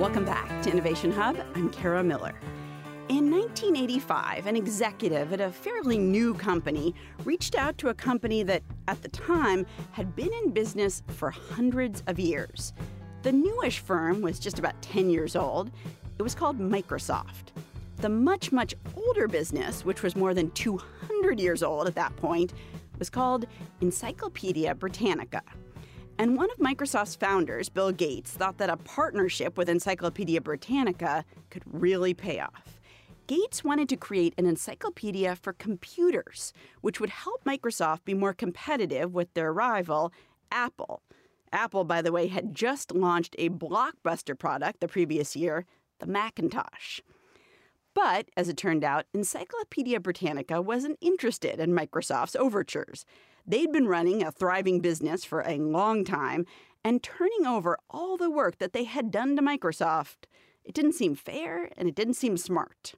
Welcome back to Innovation Hub. I'm Kara Miller. In 1985, an executive at a fairly new company reached out to a company that, at the time, had been in business for hundreds of years. The newish firm was just about 10 years old. It was called Microsoft. The much, much older business, which was more than 200 years old at that point, was called Encyclopedia Britannica. And one of Microsoft's founders, Bill Gates, thought that a partnership with Encyclopedia Britannica could really pay off. Gates wanted to create an encyclopedia for computers, which would help Microsoft be more competitive with their rival, Apple. Apple, by the way, had just launched a blockbuster product the previous year, the Macintosh. But, as it turned out, Encyclopedia Britannica wasn't interested in Microsoft's overtures. They'd been running a thriving business for a long time and turning over all the work that they had done to Microsoft. It didn't seem fair and it didn't seem smart.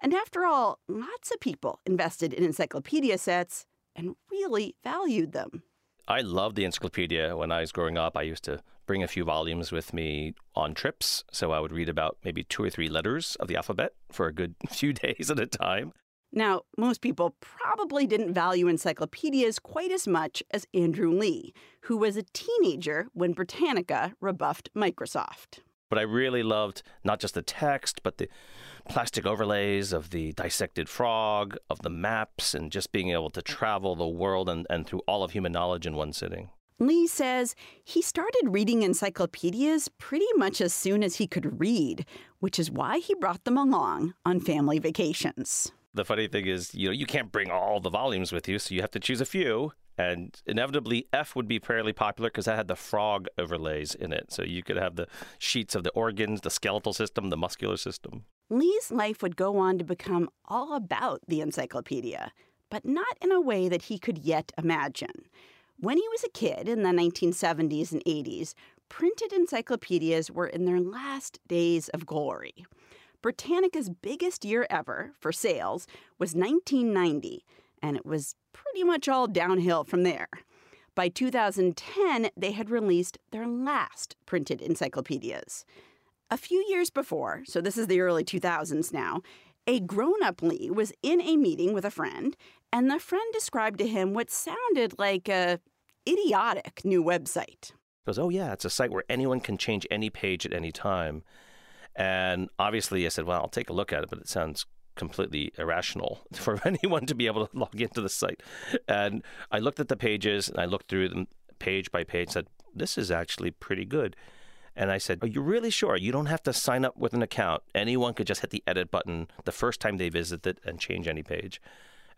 And after all, lots of people invested in encyclopedia sets and really valued them. I loved the encyclopedia when I was growing up. I used to bring a few volumes with me on trips. So I would read about maybe two or three letters of the alphabet for a good few days at a time. Now, most people probably didn't value encyclopedias quite as much as Andrew Lih, who was a teenager when Britannica rebuffed Microsoft. But I really loved not just the text, but the plastic overlays of the dissected frog, of the maps, and just being able to travel the world and, and through all of human knowledge in one sitting. Lih says he started reading encyclopedias pretty much as soon as he could read, which is why he brought them along on family vacations. The funny thing is, you know, you can't bring all the volumes with you, so you have to choose a few. And inevitably, F would be fairly popular because that had the frog overlays in it. So you could have the sheets of the organs, the skeletal system, the muscular system. Lih's life would go on to become all about the encyclopedia, but not in a way that he could yet imagine. When he was a kid in the 1970s and 80s, printed encyclopedias were in their last days of glory. Britannica's biggest year ever for sales was 1990, and it was pretty much all downhill from there. By 2010, they had released their last printed encyclopedias. A few years before, so this is the early 2000s now, a grown up Lih was in a meeting with a friend, and the friend described to him what sounded like a idiotic new website. He goes, Oh, yeah, it's a site where anyone can change any page at any time. And obviously, I said, Well, I'll take a look at it, but it sounds completely irrational for anyone to be able to log into the site. And I looked at the pages and I looked through them page by page, said, This is actually pretty good. And I said, Are you really sure? You don't have to sign up with an account. Anyone could just hit the edit button the first time they visit it and change any page.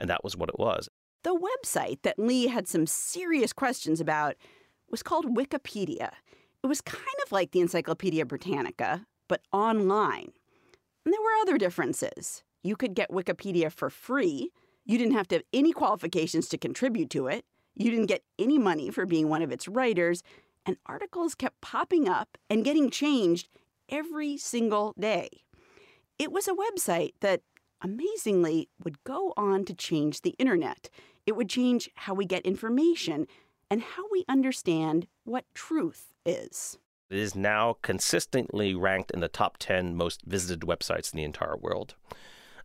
And that was what it was. The website that Lih had some serious questions about was called Wikipedia. It was kind of like the Encyclopedia Britannica, but online. And there were other differences you could get Wikipedia for free. You didn't have to have any qualifications to contribute to it. You didn't get any money for being one of its writers. And articles kept popping up and getting changed every single day. It was a website that, amazingly, would go on to change the internet. It would change how we get information and how we understand what truth is. It is now consistently ranked in the top 10 most visited websites in the entire world.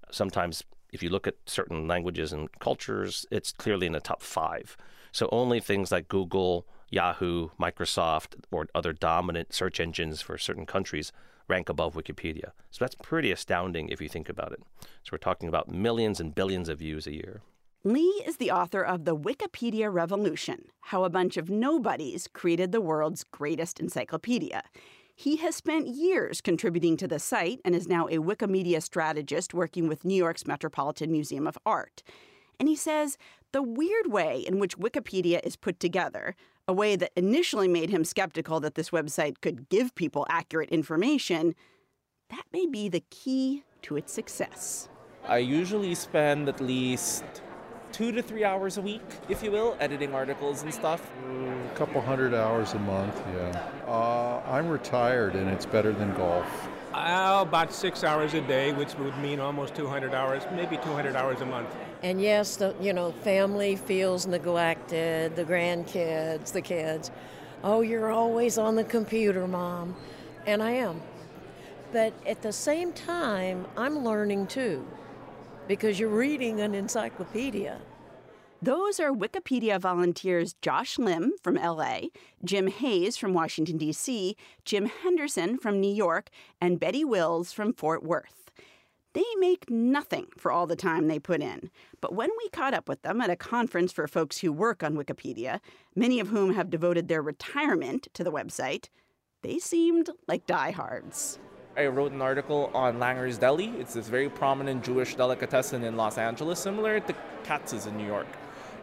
Sometimes, if you look at certain languages and cultures, it's clearly in the top five. So only things like Google, Yahoo, Microsoft, or other dominant search engines for certain countries rank above Wikipedia. So that's pretty astounding if you think about it. So we're talking about millions and billions of views a year. Lih is the author of The Wikipedia Revolution How a Bunch of Nobodies Created the World's Greatest Encyclopedia. He has spent years contributing to the site and is now a Wikimedia strategist working with New York's Metropolitan Museum of Art. And he says the weird way in which Wikipedia is put together, a way that initially made him skeptical that this website could give people accurate information, that may be the key to its success. I usually spend at least two to three hours a week, if you will, editing articles and stuff. A couple hundred hours a month, yeah. Uh, I'm retired and it's better than golf. Uh, about six hours a day, which would mean almost 200 hours, maybe 200 hours a month. And yes, the you know family feels neglected, the grandkids, the kids. Oh, you're always on the computer, mom, and I am. But at the same time, I'm learning too, because you're reading an encyclopedia. Those are Wikipedia volunteers Josh Lim from LA, Jim Hayes from Washington, D.C., Jim Henderson from New York, and Betty Wills from Fort Worth. They make nothing for all the time they put in. But when we caught up with them at a conference for folks who work on Wikipedia, many of whom have devoted their retirement to the website, they seemed like diehards. I wrote an article on Langer's Deli. It's this very prominent Jewish delicatessen in Los Angeles, similar to Katz's in New York.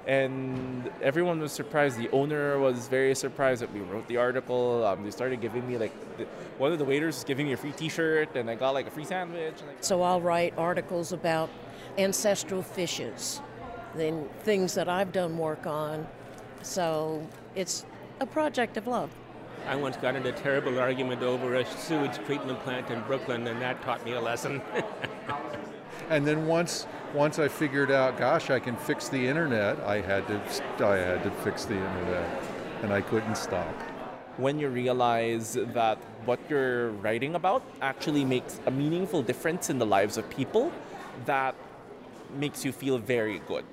And everyone was surprised. The owner was very surprised that we wrote the article. Um, they started giving me like the, one of the waiters was giving me a free T-shirt, and I got like a free sandwich. So I'll write articles about ancestral fishes, then things that I've done work on. So it's a project of love. I once got in a terrible argument over a sewage treatment plant in Brooklyn, and that taught me a lesson. And then once once I figured out, gosh, I can fix the internet, I had to I had to fix the internet, and I couldn't stop. when you realize that what you're writing about actually makes a meaningful difference in the lives of people, that makes you feel very good.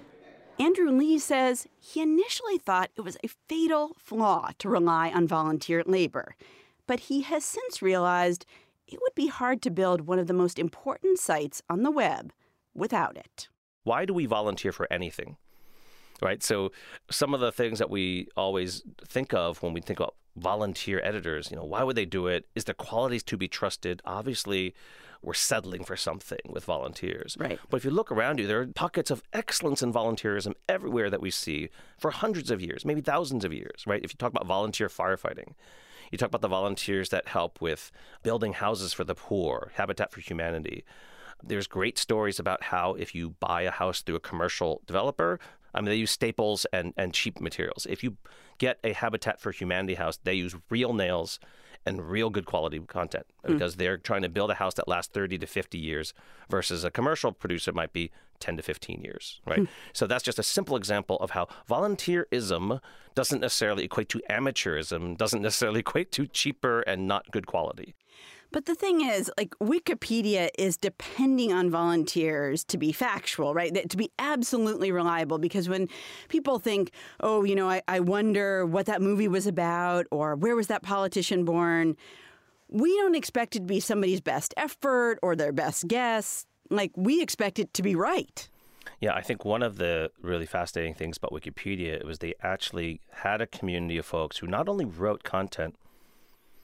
Andrew Lih says he initially thought it was a fatal flaw to rely on volunteer labor, but he has since realized it would be hard to build one of the most important sites on the web without it. Why do we volunteer for anything? Right. So some of the things that we always think of when we think about volunteer editors, you know, why would they do it? Is the qualities to be trusted? Obviously, we're settling for something with volunteers. Right. But if you look around you, there are pockets of excellence in volunteerism everywhere that we see for hundreds of years, maybe thousands of years, right? If you talk about volunteer firefighting, you talk about the volunteers that help with building houses for the poor, Habitat for Humanity. There's great stories about how if you buy a house through a commercial developer, I mean, they use staples and, and cheap materials. If you get a Habitat for Humanity house, they use real nails and real good quality content hmm. because they're trying to build a house that lasts 30 to 50 years versus a commercial producer might be 10 to 15 years, hmm. right? So that's just a simple example of how volunteerism doesn't necessarily equate to amateurism, doesn't necessarily equate to cheaper and not good quality. But the thing is, like, Wikipedia is depending on volunteers to be factual, right? That- To be absolutely reliable. Because when people think, oh, you know, I, I wonder what that movie was about or where was that politician born, we don't expect it to be somebody's best effort or their best guess. Like, we expect it to be right. Yeah, I think one of the really fascinating things about Wikipedia was they actually had a community of folks who not only wrote content,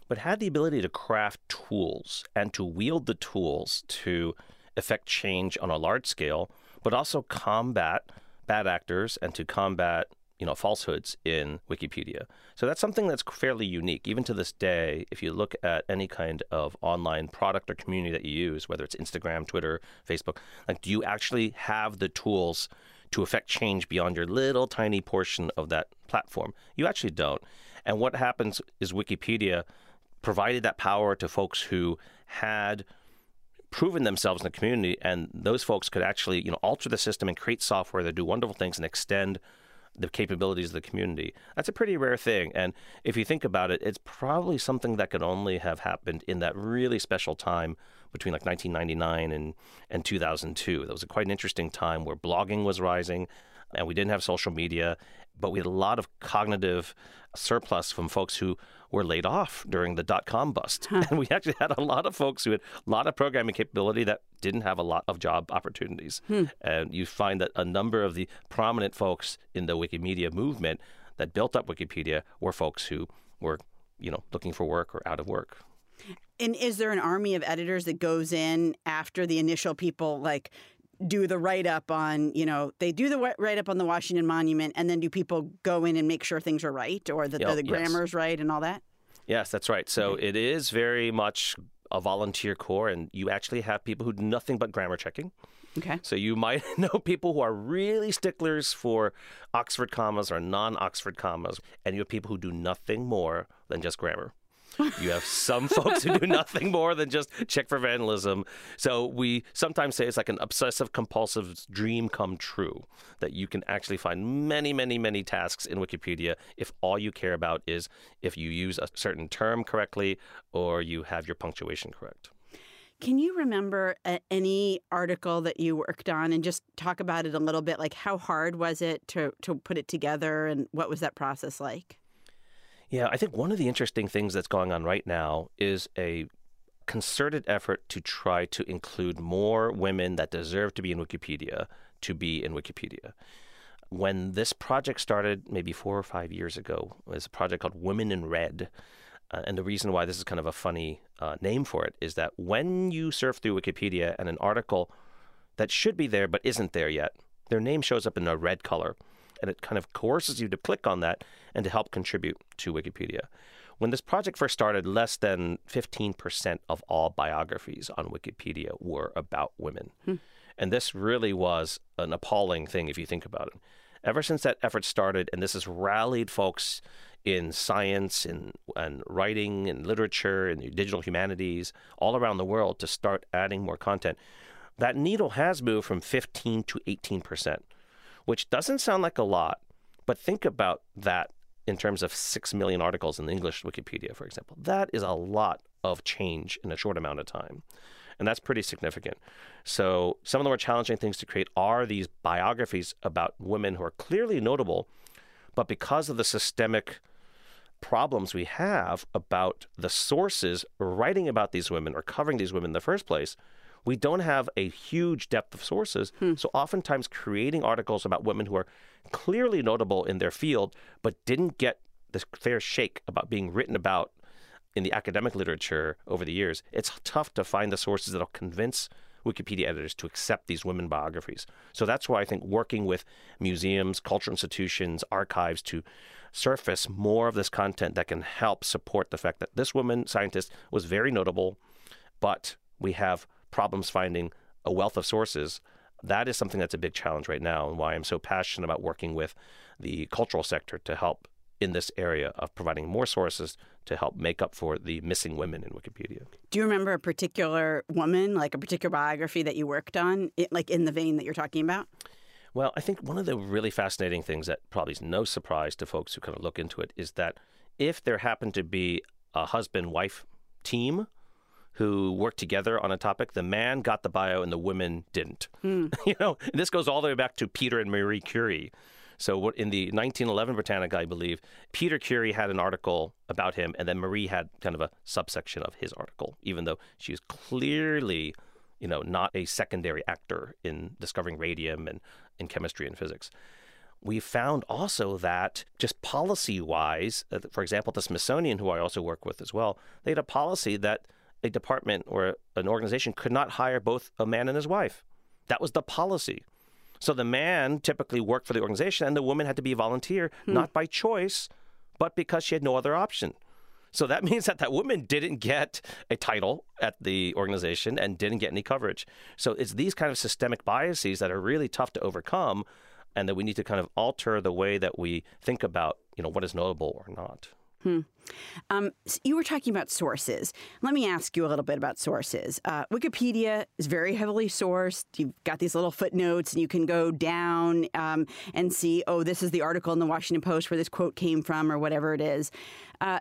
but had the ability to craft tools and to wield the tools to effect change on a large scale, but also combat bad actors and to combat you know falsehoods in Wikipedia. So that's something that's fairly unique. Even to this day, if you look at any kind of online product or community that you use, whether it's Instagram, Twitter, Facebook, like do you actually have the tools to affect change beyond your little tiny portion of that platform? You actually don't. And what happens is Wikipedia provided that power to folks who had proven themselves in the community and those folks could actually you know alter the system and create software that do wonderful things and extend the capabilities of the community. That's a pretty rare thing and if you think about it it's probably something that could only have happened in that really special time between like 1999 and and 2002 that was a quite an interesting time where blogging was rising and we didn't have social media but we had a lot of cognitive surplus from folks who were laid off during the dot com bust. And we actually had a lot of folks who had a lot of programming capability that didn't have a lot of job opportunities. Hmm. And you find that a number of the prominent folks in the Wikimedia movement that built up Wikipedia were folks who were, you know, looking for work or out of work. And is there an army of editors that goes in after the initial people like do the write up on, you know, they do the write up on the Washington Monument and then do people go in and make sure things are right or that Yeah, the yes. grammar's right and all that? Yes, that's right. So it is very much a volunteer corps, and you actually have people who do nothing but grammar checking. Okay. So you might know people who are really sticklers for Oxford commas or non-Oxford commas, and you have people who do nothing more than just grammar. You have some folks who do nothing more than just check for vandalism. So we sometimes say it's like an obsessive compulsive dream come true that you can actually find many, many, many tasks in Wikipedia if all you care about is if you use a certain term correctly or you have your punctuation correct. Can you remember a, any article that you worked on and just talk about it a little bit? Like, how hard was it to, to put it together and what was that process like? Yeah, I think one of the interesting things that's going on right now is a concerted effort to try to include more women that deserve to be in Wikipedia to be in Wikipedia. When this project started, maybe four or five years ago, it was a project called Women in Red. Uh, and the reason why this is kind of a funny uh, name for it is that when you surf through Wikipedia and an article that should be there but isn't there yet, their name shows up in a red color. And it kind of coerces you to click on that and to help contribute to Wikipedia. When this project first started, less than 15% of all biographies on Wikipedia were about women. Hmm. And this really was an appalling thing if you think about it. Ever since that effort started, and this has rallied folks in science and, and writing and literature and digital humanities all around the world to start adding more content, that needle has moved from 15 to 18%, which doesn't sound like a lot, but think about that in terms of 6 million articles in the English Wikipedia, for example. That is a lot of change in a short amount of time. And that's pretty significant. So, some of the more challenging things to create are these biographies about women who are clearly notable, but because of the systemic problems we have about the sources writing about these women or covering these women in the first place, we don't have a huge depth of sources. Hmm. So oftentimes creating articles about women who are clearly notable in their field but didn't get this fair shake about being written about in the academic literature over the years, it's tough to find the sources that'll convince Wikipedia editors to accept these women biographies. So that's why I think working with museums, cultural institutions, archives to surface more of this content that can help support the fact that this woman scientist was very notable, but we have problems finding a wealth of sources. That is something that's a big challenge right now, and why I'm so passionate about working with the cultural sector to help in this area of providing more sources to help make up for the missing women in Wikipedia. Do you remember a particular woman, like a particular biography that you worked on, like in the vein that you're talking about? Well, I think one of the really fascinating things that probably is no surprise to folks who kind of look into it is that if there happened to be a husband wife team who worked together on a topic, the man got the bio and the women didn't. Hmm. you know, this goes all the way back to Peter and Marie Curie so in the 1911 Britannica, I believe, Peter Curie had an article about him, and then Marie had kind of a subsection of his article, even though she was clearly, you know, not a secondary actor in discovering radium and in chemistry and physics. We found also that just policy wise, uh, for example, the Smithsonian, who I also work with as well, they had a policy that a department or an organization could not hire both a man and his wife. That was the policy. So the man typically worked for the organization, and the woman had to be a volunteer, hmm. not by choice, but because she had no other option. So that means that that woman didn't get a title at the organization and didn't get any coverage. So it's these kind of systemic biases that are really tough to overcome, and that we need to kind of alter the way that we think about, you know, what is notable or not. Hmm. Um, so you were talking about sources. Let me ask you a little bit about sources. Uh, Wikipedia is very heavily sourced. You've got these little footnotes, and you can go down um, and see, oh, this is the article in the Washington Post where this quote came from, or whatever it is. Uh,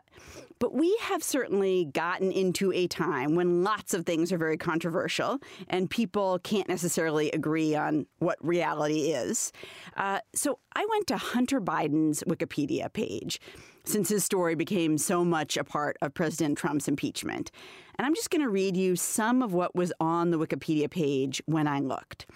but we have certainly gotten into a time when lots of things are very controversial and people can't necessarily agree on what reality is. Uh, so I went to Hunter Biden's Wikipedia page since his story became so much a part of President Trump's impeachment. And I'm just going to read you some of what was on the Wikipedia page when I looked.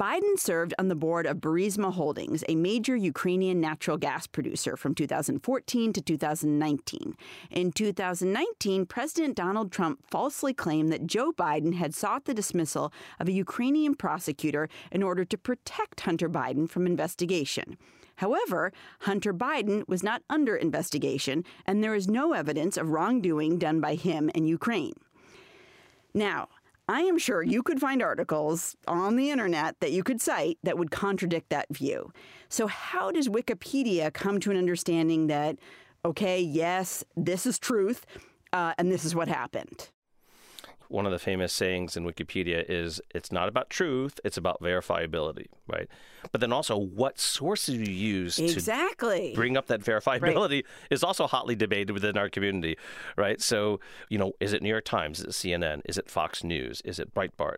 Biden served on the board of Burisma Holdings, a major Ukrainian natural gas producer from 2014 to 2019. In 2019, President Donald Trump falsely claimed that Joe Biden had sought the dismissal of a Ukrainian prosecutor in order to protect Hunter Biden from investigation. However, Hunter Biden was not under investigation, and there is no evidence of wrongdoing done by him in Ukraine. Now, I am sure you could find articles on the internet that you could cite that would contradict that view. So, how does Wikipedia come to an understanding that, okay, yes, this is truth, uh, and this is what happened? One of the famous sayings in Wikipedia is it's not about truth, it's about verifiability, right? But then also what sources you use exactly. to bring up that verifiability right. is also hotly debated within our community, right? So, you know, is it New York Times? Is it CNN? Is it Fox News? Is it Breitbart?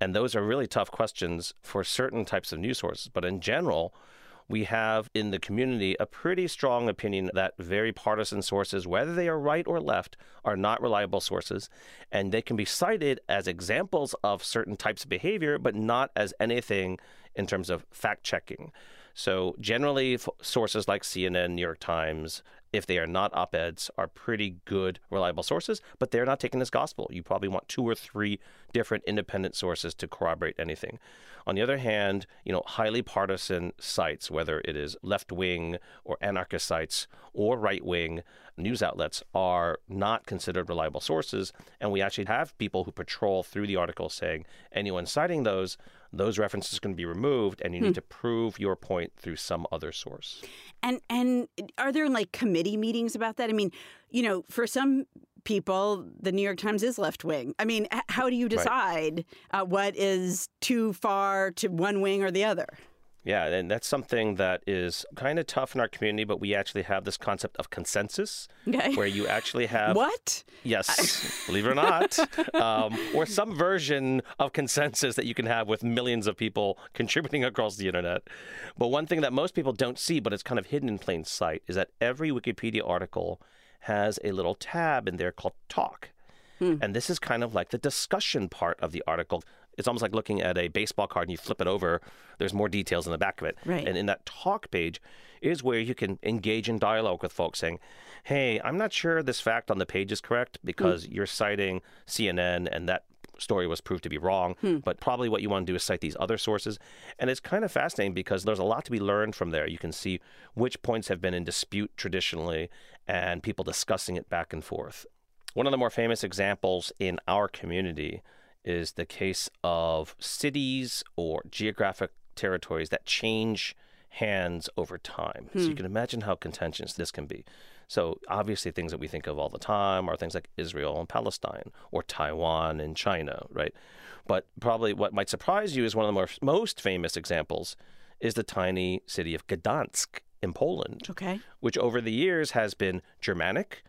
And those are really tough questions for certain types of news sources. But in general, we have in the community a pretty strong opinion that very partisan sources, whether they are right or left, are not reliable sources. And they can be cited as examples of certain types of behavior, but not as anything in terms of fact checking. So, generally, sources like CNN, New York Times, if they are not op eds, are pretty good, reliable sources, but they're not taken as gospel. You probably want two or three different independent sources to corroborate anything. On the other hand, you know, highly partisan sites, whether it is left wing or anarchist sites or right wing news outlets, are not considered reliable sources. And we actually have people who patrol through the article saying anyone citing those those references can be removed and you hmm. need to prove your point through some other source. And and are there like committee meetings about that? I mean, you know, for some people, the New York Times is left wing. I mean, how do you decide right. uh, what is too far to one wing or the other? Yeah, and that's something that is kind of tough in our community, but we actually have this concept of consensus, okay. where you actually have what? Yes, believe it or not, um, or some version of consensus that you can have with millions of people contributing across the internet. But one thing that most people don't see, but it's kind of hidden in plain sight, is that every Wikipedia article has a little tab in there called Talk. Hmm. And this is kind of like the discussion part of the article it's almost like looking at a baseball card and you flip it over. There's more details in the back of it. Right. And in that talk page is where you can engage in dialogue with folks saying, hey, I'm not sure this fact on the page is correct because mm. you're citing CNN and that story was proved to be wrong. Hmm. But probably what you want to do is cite these other sources. And it's kind of fascinating because there's a lot to be learned from there. You can see which points have been in dispute traditionally and people discussing it back and forth. One of the more famous examples in our community is the case of cities or geographic territories that change hands over time. Hmm. So you hmm. can imagine how contentious this can be. So obviously things that we think of all the time are things like Israel and Palestine or Taiwan and China, right? But probably what might surprise you is one of the more, most famous examples is the tiny city of Gdansk in Poland. Okay. Which over the years has been Germanic,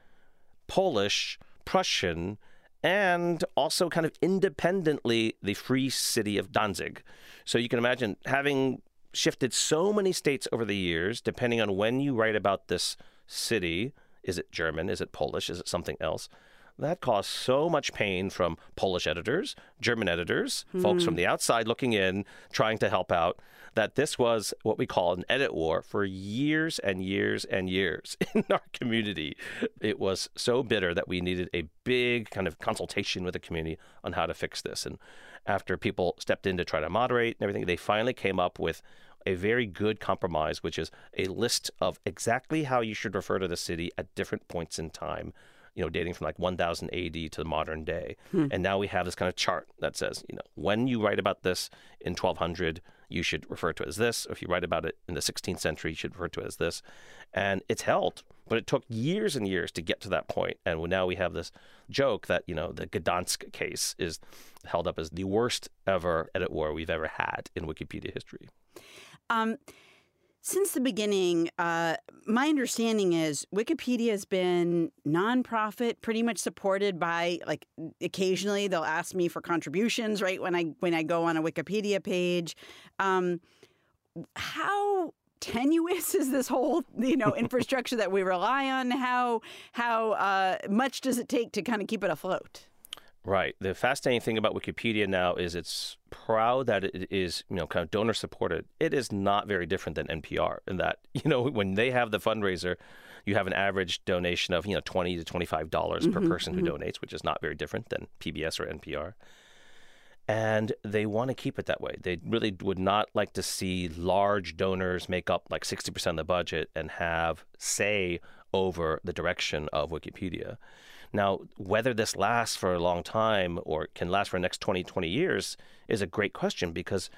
Polish, Prussian, and also kind of independently the free city of Danzig. So you can imagine having shifted so many states over the years, depending on when you write about this city. Is it German? Is it Polish? Is it something else? That caused so much pain from Polish editors, German editors, mm. folks from hmm. the outside looking in, trying to help out, that this was what we call an edit war for years and years and years in our community. It was so bitter that we needed a big kind of consultation with the community on how to fix this. And after people stepped in to try to moderate and everything, they finally came up with a very good compromise, which is a list of exactly how you should refer to the city at different points in time you know, dating from like 1000 AD to the modern day. Hmm. And now we have this kind of chart that says, you know, when you write about this in 1200, you should refer to it as this. If you write about it in the 16th century, you should refer to it as this. And it's held, but it took years and years to get to that point. And now we have this joke that, you know, the Gdansk case is held up as the worst ever edit war we've ever had in Wikipedia history. Um, since the beginning, uh, my understanding is Wikipedia has been nonprofit, pretty much supported by like occasionally they'll ask me for contributions right when I when I go on a Wikipedia page. Um, how tenuous is this whole you know infrastructure that we rely on? How how uh, much does it take to kind of keep it afloat? Right. The fascinating thing about Wikipedia now is it's proud that it is, you know, kind of donor supported. It is not very different than NPR in that, you know, when they have the fundraiser, you have an average donation of, you know, 20 to $25 mm-hmm, per person mm-hmm. who donates, which is not very different than PBS or NPR. And they want to keep it that way. They really would not like to see large donors make up like 60% of the budget and have say over the direction of Wikipedia. Now, whether this lasts for a long time or can last for the next 20, 20 years is a great question because,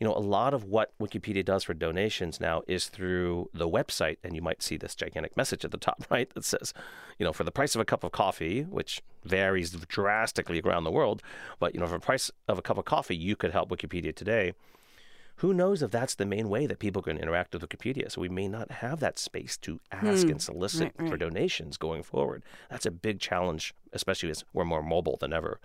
you know, a lot of what Wikipedia does for donations now is through the website, and you might see this gigantic message at the top right that says, you know, for the price of a cup of coffee, which varies drastically around the world, but you know, for the price of a cup of coffee, you could help Wikipedia today who knows if that's the main way that people can interact with Wikipedia? So we may not have that space to ask Hmm. and solicit Right, right. for donations going forward. That's a big challenge, especially as we're more mobile than ever.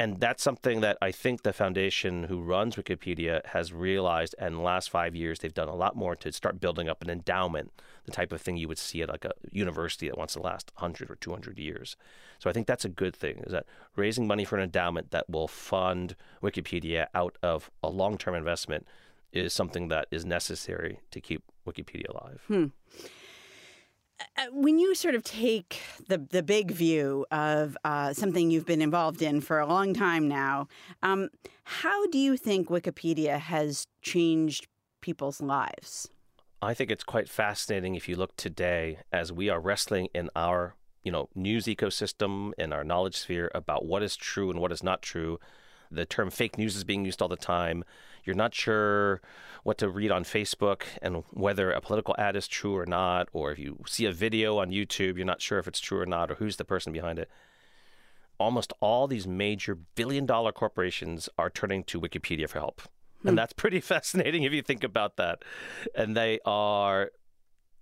And that's something that I think the foundation who runs Wikipedia has realized. And the last five years, they've done a lot more to start building up an endowment, the type of thing you would see at like a university that wants to last 100 or 200 years. So I think that's a good thing, is that raising money for an endowment that will fund Wikipedia out of a long term investment is something that is necessary to keep Wikipedia alive. Uh, when you sort of take the the big view of uh, something you've been involved in for a long time now, um, how do you think Wikipedia has changed people's lives? I think it's quite fascinating if you look today as we are wrestling in our, you know, news ecosystem and our knowledge sphere about what is true and what is not true. The term fake news is being used all the time. You're not sure what to read on Facebook and whether a political ad is true or not, or if you see a video on YouTube, you're not sure if it's true or not, or who's the person behind it. Almost all these major billion dollar corporations are turning to Wikipedia for help. And hmm. that's pretty fascinating if you think about that. And they are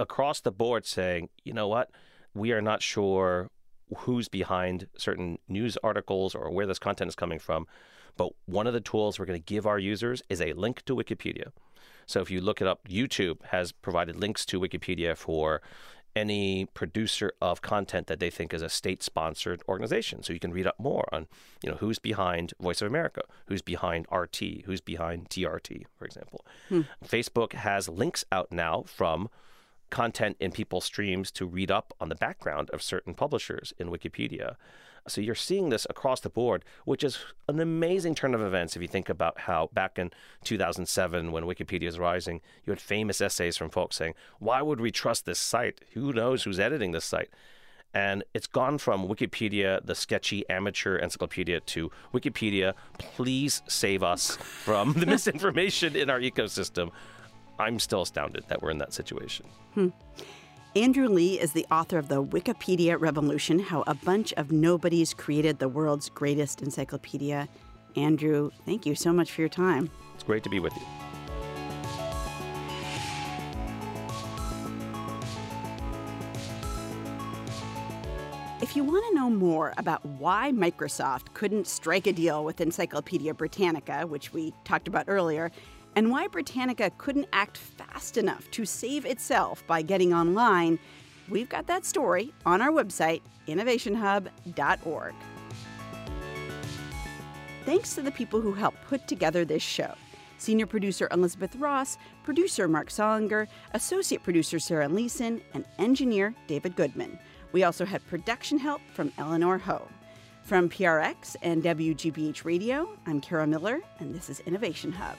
across the board saying, you know what, we are not sure who's behind certain news articles or where this content is coming from. But one of the tools we're going to give our users is a link to Wikipedia. So if you look it up, YouTube has provided links to Wikipedia for any producer of content that they think is a state-sponsored organization. So you can read up more on, you know, who's behind Voice of America, who's behind RT, who's behind TRT, for example. Hmm. Facebook has links out now from content in people's streams to read up on the background of certain publishers in Wikipedia. So you're seeing this across the board, which is an amazing turn of events if you think about how back in 2007, when Wikipedia was rising, you had famous essays from folks saying, Why would we trust this site? Who knows who's editing this site? And it's gone from Wikipedia, the sketchy amateur encyclopedia, to Wikipedia, please save us from the misinformation in our ecosystem. I'm still astounded that we're in that situation. Hmm. Andrew Lih is the author of The Wikipedia Revolution How a Bunch of Nobodies Created the World's Greatest Encyclopedia. Andrew, thank you so much for your time. It's great to be with you. If you want to know more about why Microsoft couldn't strike a deal with Encyclopedia Britannica, which we talked about earlier, and why Britannica couldn't act fast enough to save itself by getting online, we've got that story on our website, innovationhub.org. Thanks to the people who helped put together this show. Senior producer Elizabeth Ross, producer Mark Solinger, associate producer Sarah Leeson, and engineer David Goodman. We also had production help from Eleanor Ho. From PRX and WGBH Radio, I'm Kara Miller, and this is Innovation Hub.